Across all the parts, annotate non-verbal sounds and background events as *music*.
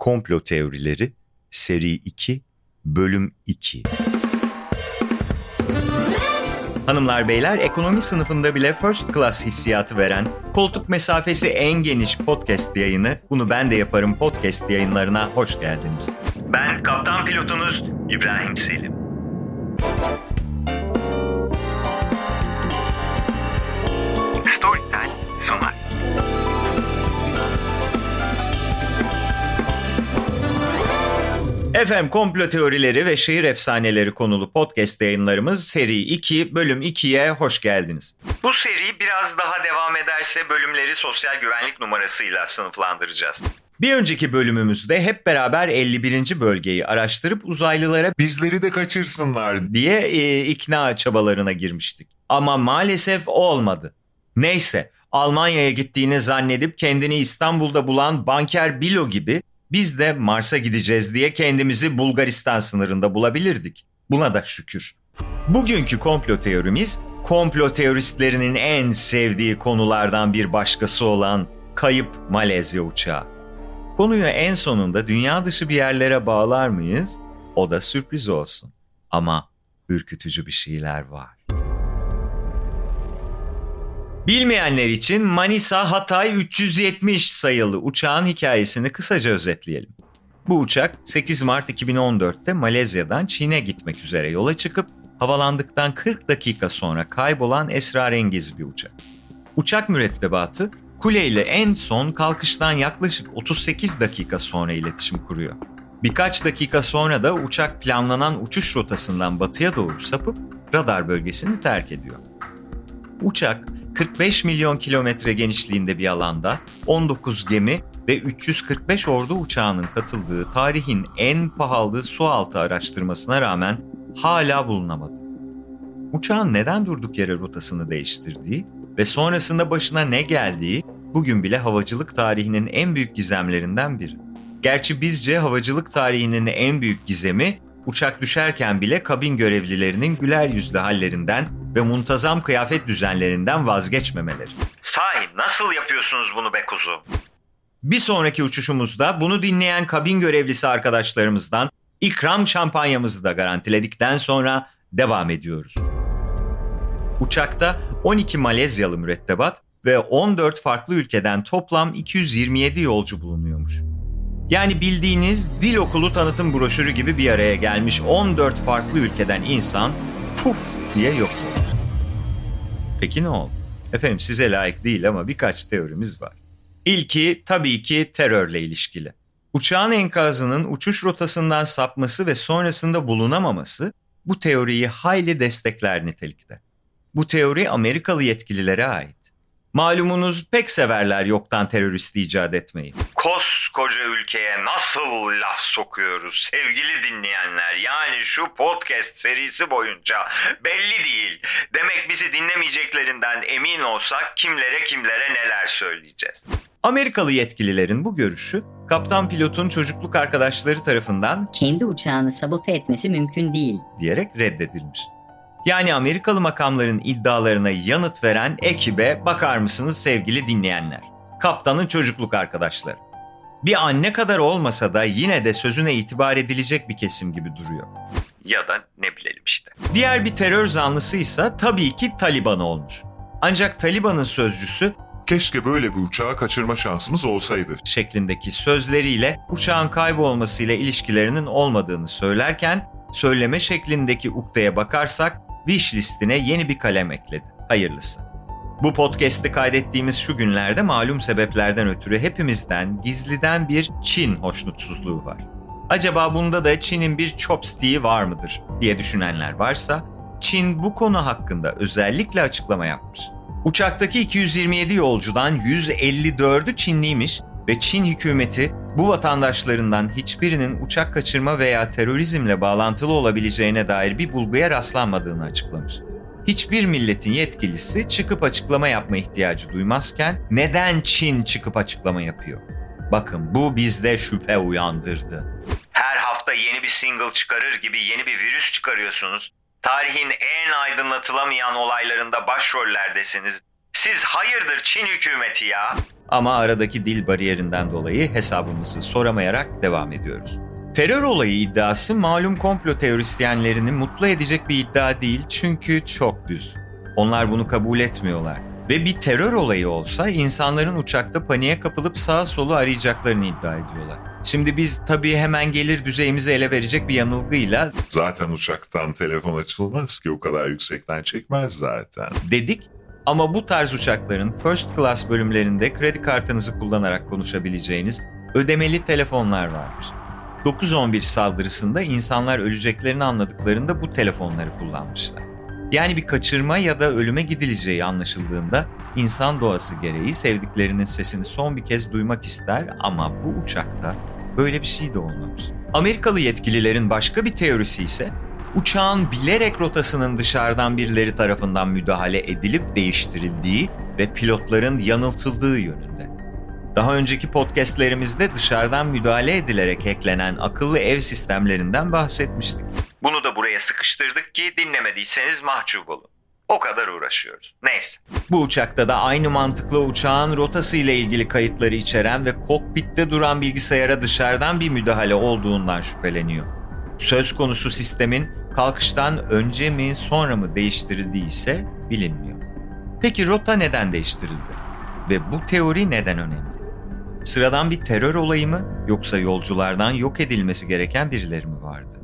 Komplo Teorileri Seri 2 Bölüm 2 Hanımlar beyler ekonomi sınıfında bile first class hissiyatı veren koltuk mesafesi en geniş podcast yayını Bunu Ben de Yaparım podcast yayınlarına hoş geldiniz. Ben kaptan pilotunuz İbrahim Selim. Efendim komplo teorileri ve şehir efsaneleri konulu podcast yayınlarımız seri 2 bölüm 2'ye hoş geldiniz. Bu seri biraz daha devam ederse bölümleri sosyal güvenlik numarasıyla sınıflandıracağız. Bir önceki bölümümüzde hep beraber 51. bölgeyi araştırıp uzaylılara bizleri de kaçırsınlar diye e, ikna çabalarına girmiştik. Ama maalesef olmadı. Neyse Almanya'ya gittiğini zannedip kendini İstanbul'da bulan banker Bilo gibi biz de Mars'a gideceğiz diye kendimizi Bulgaristan sınırında bulabilirdik. Buna da şükür. Bugünkü komplo teorimiz komplo teoristlerinin en sevdiği konulardan bir başkası olan kayıp Malezya uçağı. Konuyu en sonunda dünya dışı bir yerlere bağlar mıyız? O da sürpriz olsun. Ama ürkütücü bir şeyler var. Bilmeyenler için Manisa Hatay 370 sayılı uçağın hikayesini kısaca özetleyelim. Bu uçak 8 Mart 2014'te Malezya'dan Çin'e gitmek üzere yola çıkıp havalandıktan 40 dakika sonra kaybolan esrarengiz bir uçak. Uçak mürettebatı kule ile en son kalkıştan yaklaşık 38 dakika sonra iletişim kuruyor. Birkaç dakika sonra da uçak planlanan uçuş rotasından batıya doğru sapıp radar bölgesini terk ediyor. Uçak 45 milyon kilometre genişliğinde bir alanda 19 gemi ve 345 ordu uçağının katıldığı tarihin en pahalı sualtı araştırmasına rağmen hala bulunamadı. Uçağın neden durduk yere rotasını değiştirdiği ve sonrasında başına ne geldiği bugün bile havacılık tarihinin en büyük gizemlerinden biri. Gerçi bizce havacılık tarihinin en büyük gizemi uçak düşerken bile kabin görevlilerinin güler yüzlü hallerinden ve muntazam kıyafet düzenlerinden vazgeçmemeleri. Sahi nasıl yapıyorsunuz bunu be kuzu? Bir sonraki uçuşumuzda bunu dinleyen kabin görevlisi arkadaşlarımızdan ikram şampanyamızı da garantiledikten sonra devam ediyoruz. Uçakta 12 Malezyalı mürettebat ve 14 farklı ülkeden toplam 227 yolcu bulunuyormuş. Yani bildiğiniz dil okulu tanıtım broşürü gibi bir araya gelmiş 14 farklı ülkeden insan puf diye yok oldu. Peki ne oldu? Efendim size layık değil ama birkaç teorimiz var. İlki tabii ki terörle ilişkili. Uçağın enkazının uçuş rotasından sapması ve sonrasında bulunamaması bu teoriyi hayli destekler nitelikte. Bu teori Amerikalı yetkililere ait. Malumunuz pek severler yoktan terörist icat etmeyi. Koskoca ülkeye nasıl laf sokuyoruz sevgili dinleyenler? Yani şu podcast serisi boyunca belli değil. Demek bizi dinlemeyeceklerinden emin olsak kimlere kimlere neler söyleyeceğiz. Amerikalı yetkililerin bu görüşü kaptan pilotun çocukluk arkadaşları tarafından kendi uçağını sabote etmesi mümkün değil diyerek reddedilmiş. Yani Amerikalı makamların iddialarına yanıt veren ekibe bakar mısınız sevgili dinleyenler? Kaptanın çocukluk arkadaşları. Bir anne kadar olmasa da yine de sözüne itibar edilecek bir kesim gibi duruyor. Ya da ne bilelim işte. Diğer bir terör zanlısı ise tabii ki Taliban olmuş. Ancak Taliban'ın sözcüsü keşke böyle bir uçağı kaçırma şansımız olsaydı şeklindeki sözleriyle uçağın kaybolmasıyla ilişkilerinin olmadığını söylerken söyleme şeklindeki uktaya bakarsak wish listine yeni bir kalem ekledi. Hayırlısı. Bu podcast'i kaydettiğimiz şu günlerde malum sebeplerden ötürü hepimizden gizliden bir Çin hoşnutsuzluğu var. Acaba bunda da Çin'in bir chopstick'i var mıdır diye düşünenler varsa Çin bu konu hakkında özellikle açıklama yapmış. Uçaktaki 227 yolcudan 154'ü Çinliymiş ve Çin hükümeti bu vatandaşlarından hiçbirinin uçak kaçırma veya terörizmle bağlantılı olabileceğine dair bir bulguya rastlanmadığını açıklamış. Hiçbir milletin yetkilisi çıkıp açıklama yapma ihtiyacı duymazken neden Çin çıkıp açıklama yapıyor? Bakın bu bizde şüphe uyandırdı. Her hafta yeni bir single çıkarır gibi yeni bir virüs çıkarıyorsunuz. Tarihin en aydınlatılamayan olaylarında başrollerdesiniz Siz hayırdır Çin hükümeti ya? Ama aradaki dil bariyerinden dolayı hesabımızı soramayarak devam ediyoruz. Terör olayı iddiası malum komplo teorisyenlerini mutlu edecek bir iddia değil çünkü çok düz. Onlar bunu kabul etmiyorlar. Ve bir terör olayı olsa insanların uçakta paniğe kapılıp sağa solu arayacaklarını iddia ediyorlar. Şimdi biz tabii hemen gelir düzeyimizi ele verecek bir yanılgıyla Zaten uçaktan telefon açılmaz ki o kadar yüksekten çekmez zaten. dedik ama bu tarz uçakların first class bölümlerinde kredi kartınızı kullanarak konuşabileceğiniz ödemeli telefonlar varmış. 911 saldırısında insanlar öleceklerini anladıklarında bu telefonları kullanmışlar. Yani bir kaçırma ya da ölüme gidileceği anlaşıldığında insan doğası gereği sevdiklerinin sesini son bir kez duymak ister ama bu uçakta böyle bir şey de olmamış. Amerikalı yetkililerin başka bir teorisi ise uçağın bilerek rotasının dışarıdan birileri tarafından müdahale edilip değiştirildiği ve pilotların yanıltıldığı yönünde. Daha önceki podcastlerimizde dışarıdan müdahale edilerek eklenen akıllı ev sistemlerinden bahsetmiştik. Bunu da buraya sıkıştırdık ki dinlemediyseniz mahcup olun. O kadar uğraşıyoruz. Neyse. Bu uçakta da aynı mantıkla uçağın rotası ile ilgili kayıtları içeren ve kokpitte duran bilgisayara dışarıdan bir müdahale olduğundan şüpheleniyor. Söz konusu sistemin kalkıştan önce mi sonra mı değiştirildiği ise bilinmiyor. Peki rota neden değiştirildi? Ve bu teori neden önemli? Sıradan bir terör olayı mı yoksa yolculardan yok edilmesi gereken birileri mi vardı?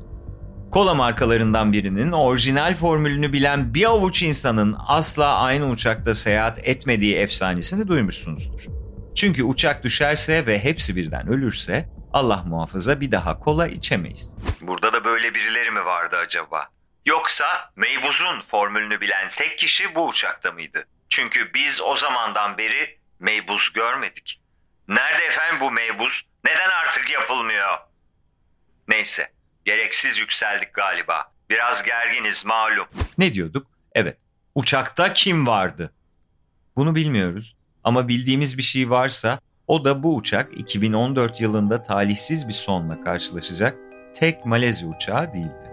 Kola markalarından birinin orijinal formülünü bilen bir avuç insanın asla aynı uçakta seyahat etmediği efsanesini duymuşsunuzdur. Çünkü uçak düşerse ve hepsi birden ölürse Allah muhafaza bir daha kola içemeyiz. Burada da böyle birileri mi vardı acaba? Yoksa meybuzun formülünü bilen tek kişi bu uçakta mıydı? Çünkü biz o zamandan beri meybuz görmedik. Nerede efendim bu meybuz? Neden artık yapılmıyor? Neyse, gereksiz yükseldik galiba. Biraz gerginiz malum. Ne diyorduk? Evet, uçakta kim vardı? Bunu bilmiyoruz ama bildiğimiz bir şey varsa o da bu uçak 2014 yılında talihsiz bir sonla karşılaşacak tek Malezya uçağı değildi.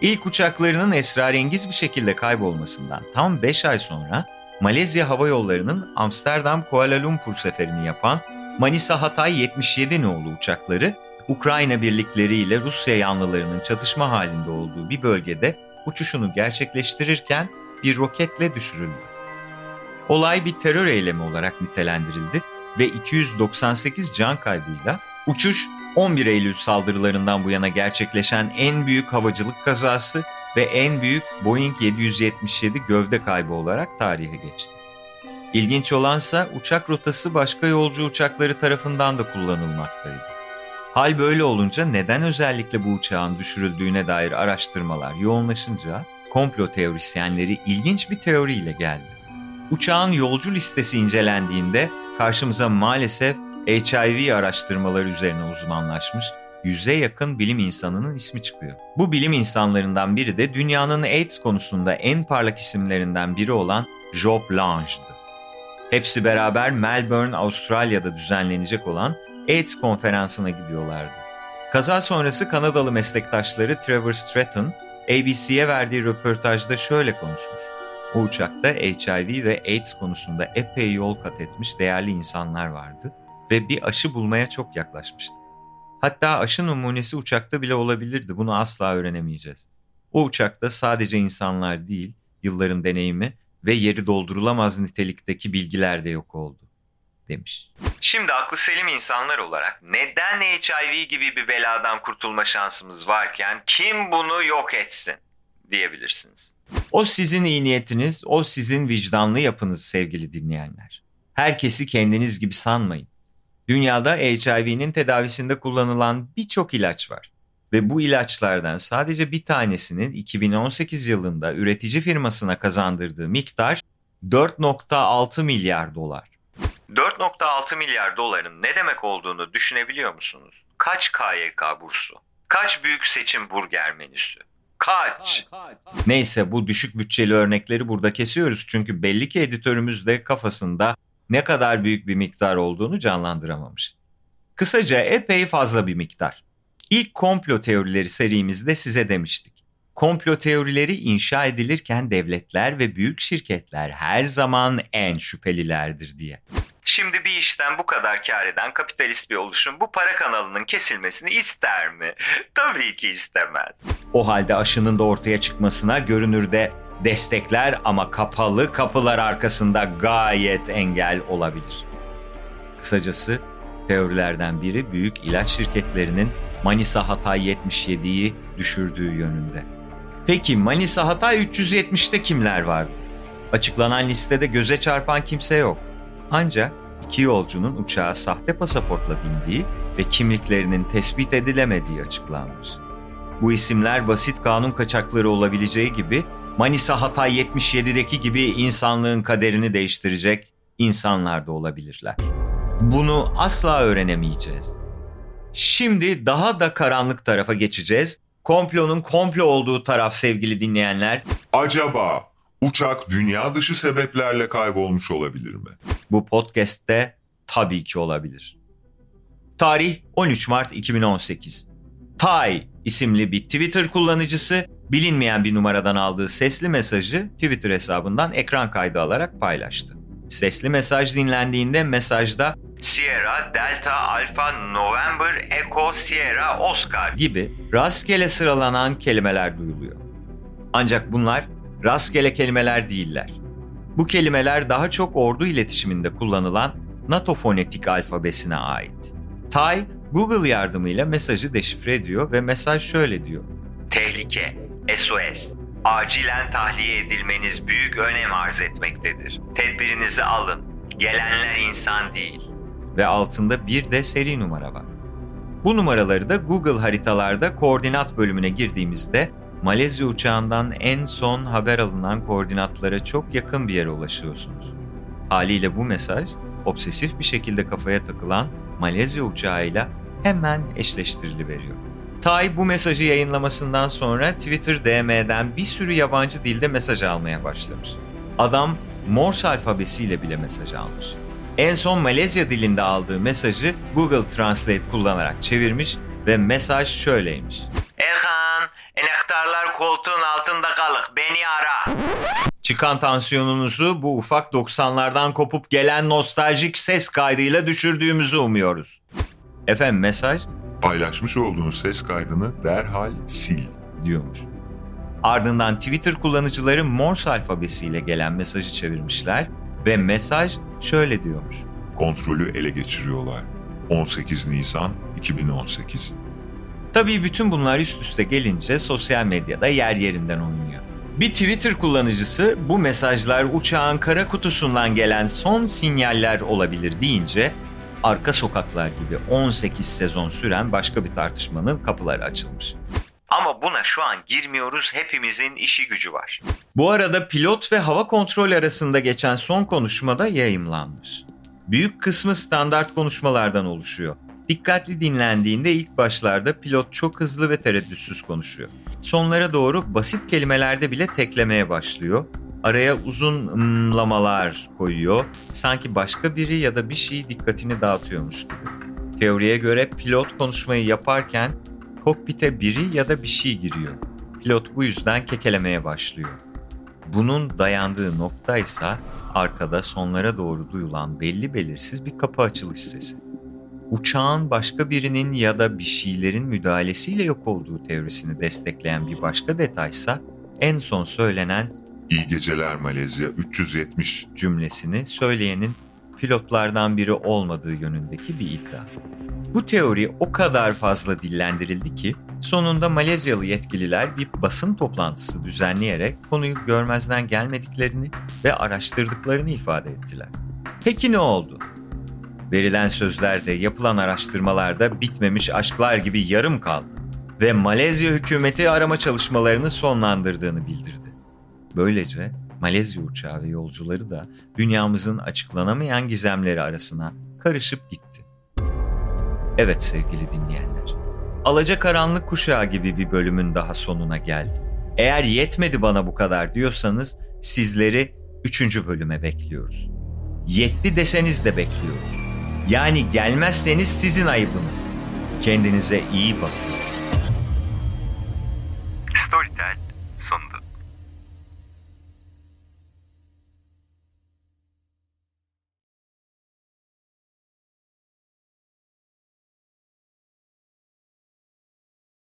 İlk uçaklarının esrarengiz bir şekilde kaybolmasından tam 5 ay sonra Malezya Hava Yolları'nın Amsterdam Kuala Lumpur seferini yapan Manisa Hatay 77 nolu uçakları Ukrayna birlikleriyle Rusya yanlılarının çatışma halinde olduğu bir bölgede uçuşunu gerçekleştirirken bir roketle düşürüldü. Olay bir terör eylemi olarak nitelendirildi ve 298 can kaybıyla uçuş 11 Eylül saldırılarından bu yana gerçekleşen en büyük havacılık kazası ve en büyük Boeing 777 gövde kaybı olarak tarihe geçti. İlginç olansa uçak rotası başka yolcu uçakları tarafından da kullanılmaktaydı. Hal böyle olunca neden özellikle bu uçağın düşürüldüğüne dair araştırmalar yoğunlaşınca komplo teorisyenleri ilginç bir teoriyle geldi. Uçağın yolcu listesi incelendiğinde karşımıza maalesef HIV araştırmaları üzerine uzmanlaşmış yüze yakın bilim insanının ismi çıkıyor. Bu bilim insanlarından biri de dünyanın AIDS konusunda en parlak isimlerinden biri olan Job Lange'dı. Hepsi beraber Melbourne, Avustralya'da düzenlenecek olan AIDS konferansına gidiyorlardı. Kaza sonrası Kanadalı meslektaşları Trevor Stratton, ABC'ye verdiği röportajda şöyle konuşmuş. O uçakta HIV ve AIDS konusunda epey yol kat etmiş değerli insanlar vardı ve bir aşı bulmaya çok yaklaşmıştı. Hatta aşı numunesi uçakta bile olabilirdi. Bunu asla öğrenemeyeceğiz. O uçakta sadece insanlar değil, yılların deneyimi ve yeri doldurulamaz nitelikteki bilgiler de yok oldu demiş. Şimdi aklı selim insanlar olarak neden HIV gibi bir beladan kurtulma şansımız varken kim bunu yok etsin diyebilirsiniz. O sizin iyi niyetiniz, o sizin vicdanlı yapınız sevgili dinleyenler. Herkesi kendiniz gibi sanmayın. Dünyada HIV'nin tedavisinde kullanılan birçok ilaç var. Ve bu ilaçlardan sadece bir tanesinin 2018 yılında üretici firmasına kazandırdığı miktar 4.6 milyar dolar. 4.6 milyar doların ne demek olduğunu düşünebiliyor musunuz? Kaç KYK bursu? Kaç büyük seçim burger menüsü? Kaç? Neyse bu düşük bütçeli örnekleri burada kesiyoruz çünkü belli ki editörümüz de kafasında ne kadar büyük bir miktar olduğunu canlandıramamış. Kısaca epey fazla bir miktar. İlk komplo teorileri serimizde size demiştik. Komplo teorileri inşa edilirken devletler ve büyük şirketler her zaman en şüphelilerdir diye. Şimdi bir işten bu kadar kar eden kapitalist bir oluşum bu para kanalının kesilmesini ister mi? *laughs* Tabii ki istemez. O halde aşının da ortaya çıkmasına görünürde destekler ama kapalı kapılar arkasında gayet engel olabilir. Kısacası teorilerden biri büyük ilaç şirketlerinin Manisa Hatay 77'yi düşürdüğü yönünde. Peki Manisa Hatay 370'te kimler vardı? Açıklanan listede göze çarpan kimse yok. Ancak iki yolcunun uçağa sahte pasaportla bindiği ve kimliklerinin tespit edilemediği açıklanmış. Bu isimler basit kanun kaçakları olabileceği gibi Manisa Hatay 77'deki gibi insanlığın kaderini değiştirecek insanlar da olabilirler. Bunu asla öğrenemeyeceğiz. Şimdi daha da karanlık tarafa geçeceğiz. Komplonun komplo olduğu taraf sevgili dinleyenler. Acaba uçak dünya dışı sebeplerle kaybolmuş olabilir mi? Bu podcast'te tabii ki olabilir. Tarih 13 Mart 2018. Tay isimli bir Twitter kullanıcısı bilinmeyen bir numaradan aldığı sesli mesajı Twitter hesabından ekran kaydı alarak paylaştı. Sesli mesaj dinlendiğinde mesajda Sierra, Delta, Alpha, November, Echo, Sierra, Oscar gibi rastgele sıralanan kelimeler duyuluyor. Ancak bunlar rastgele kelimeler değiller. Bu kelimeler daha çok ordu iletişiminde kullanılan NATO fonetik alfabesine ait. Tay, Google yardımıyla mesajı deşifre ediyor ve mesaj şöyle diyor. Tehlike, SOS, acilen tahliye edilmeniz büyük önem arz etmektedir. Tedbirinizi alın, gelenler insan değil. Ve altında bir de seri numara var. Bu numaraları da Google haritalarda koordinat bölümüne girdiğimizde Malezya uçağından en son haber alınan koordinatlara çok yakın bir yere ulaşıyorsunuz. Haliyle bu mesaj obsesif bir şekilde kafaya takılan Malezya uçağıyla hemen eşleştiriliveriyor. Tay bu mesajı yayınlamasından sonra Twitter DM'den bir sürü yabancı dilde mesaj almaya başlamış. Adam Morse alfabesiyle bile mesaj almış. En son Malezya dilinde aldığı mesajı Google Translate kullanarak çevirmiş ve mesaj şöyleymiş. Erhan, enektarlar koltuğun altında kalık, beni ara. Çıkan tansiyonunuzu bu ufak 90'lardan kopup gelen nostaljik ses kaydıyla düşürdüğümüzü umuyoruz. Efendim mesaj Paylaşmış olduğunuz ses kaydını derhal sil. diyormuş. Ardından Twitter kullanıcıları Morse alfabesiyle gelen mesajı çevirmişler ve mesaj şöyle diyormuş. Kontrolü ele geçiriyorlar. 18 Nisan 2018 Tabii bütün bunlar üst üste gelince sosyal medyada yer yerinden oynuyor. Bir Twitter kullanıcısı bu mesajlar uçağın kara kutusundan gelen son sinyaller olabilir deyince arka sokaklar gibi 18 sezon süren başka bir tartışmanın kapıları açılmış. Ama buna şu an girmiyoruz. Hepimizin işi gücü var. Bu arada pilot ve hava kontrol arasında geçen son konuşmada yayımlanmış. Büyük kısmı standart konuşmalardan oluşuyor. Dikkatli dinlendiğinde ilk başlarda pilot çok hızlı ve tereddütsüz konuşuyor. Sonlara doğru basit kelimelerde bile teklemeye başlıyor. Araya uzun ımlamalar koyuyor. Sanki başka biri ya da bir şey dikkatini dağıtıyormuş gibi. Teoriye göre pilot konuşmayı yaparken kokpite biri ya da bir şey giriyor. Pilot bu yüzden kekelemeye başlıyor. Bunun dayandığı nokta ise arkada sonlara doğru duyulan belli belirsiz bir kapı açılış sesi. Uçağın başka birinin ya da bir şeylerin müdahalesiyle yok olduğu teorisini destekleyen bir başka detaysa en son söylenen İyi geceler Malezya 370 cümlesini söyleyenin pilotlardan biri olmadığı yönündeki bir iddia. Bu teori o kadar fazla dillendirildi ki sonunda Malezyalı yetkililer bir basın toplantısı düzenleyerek konuyu görmezden gelmediklerini ve araştırdıklarını ifade ettiler. Peki ne oldu? Verilen sözlerde yapılan araştırmalarda bitmemiş aşklar gibi yarım kaldı ve Malezya hükümeti arama çalışmalarını sonlandırdığını bildirdi. Böylece Malezya uçağı ve yolcuları da dünyamızın açıklanamayan gizemleri arasına karışıp gitti. Evet sevgili dinleyenler, Alacakaranlık Kuşağı gibi bir bölümün daha sonuna geldim. Eğer yetmedi bana bu kadar diyorsanız sizleri 3. bölüme bekliyoruz. Yetti deseniz de bekliyoruz. Yani gelmezseniz sizin ayıbınız. Kendinize iyi bakın.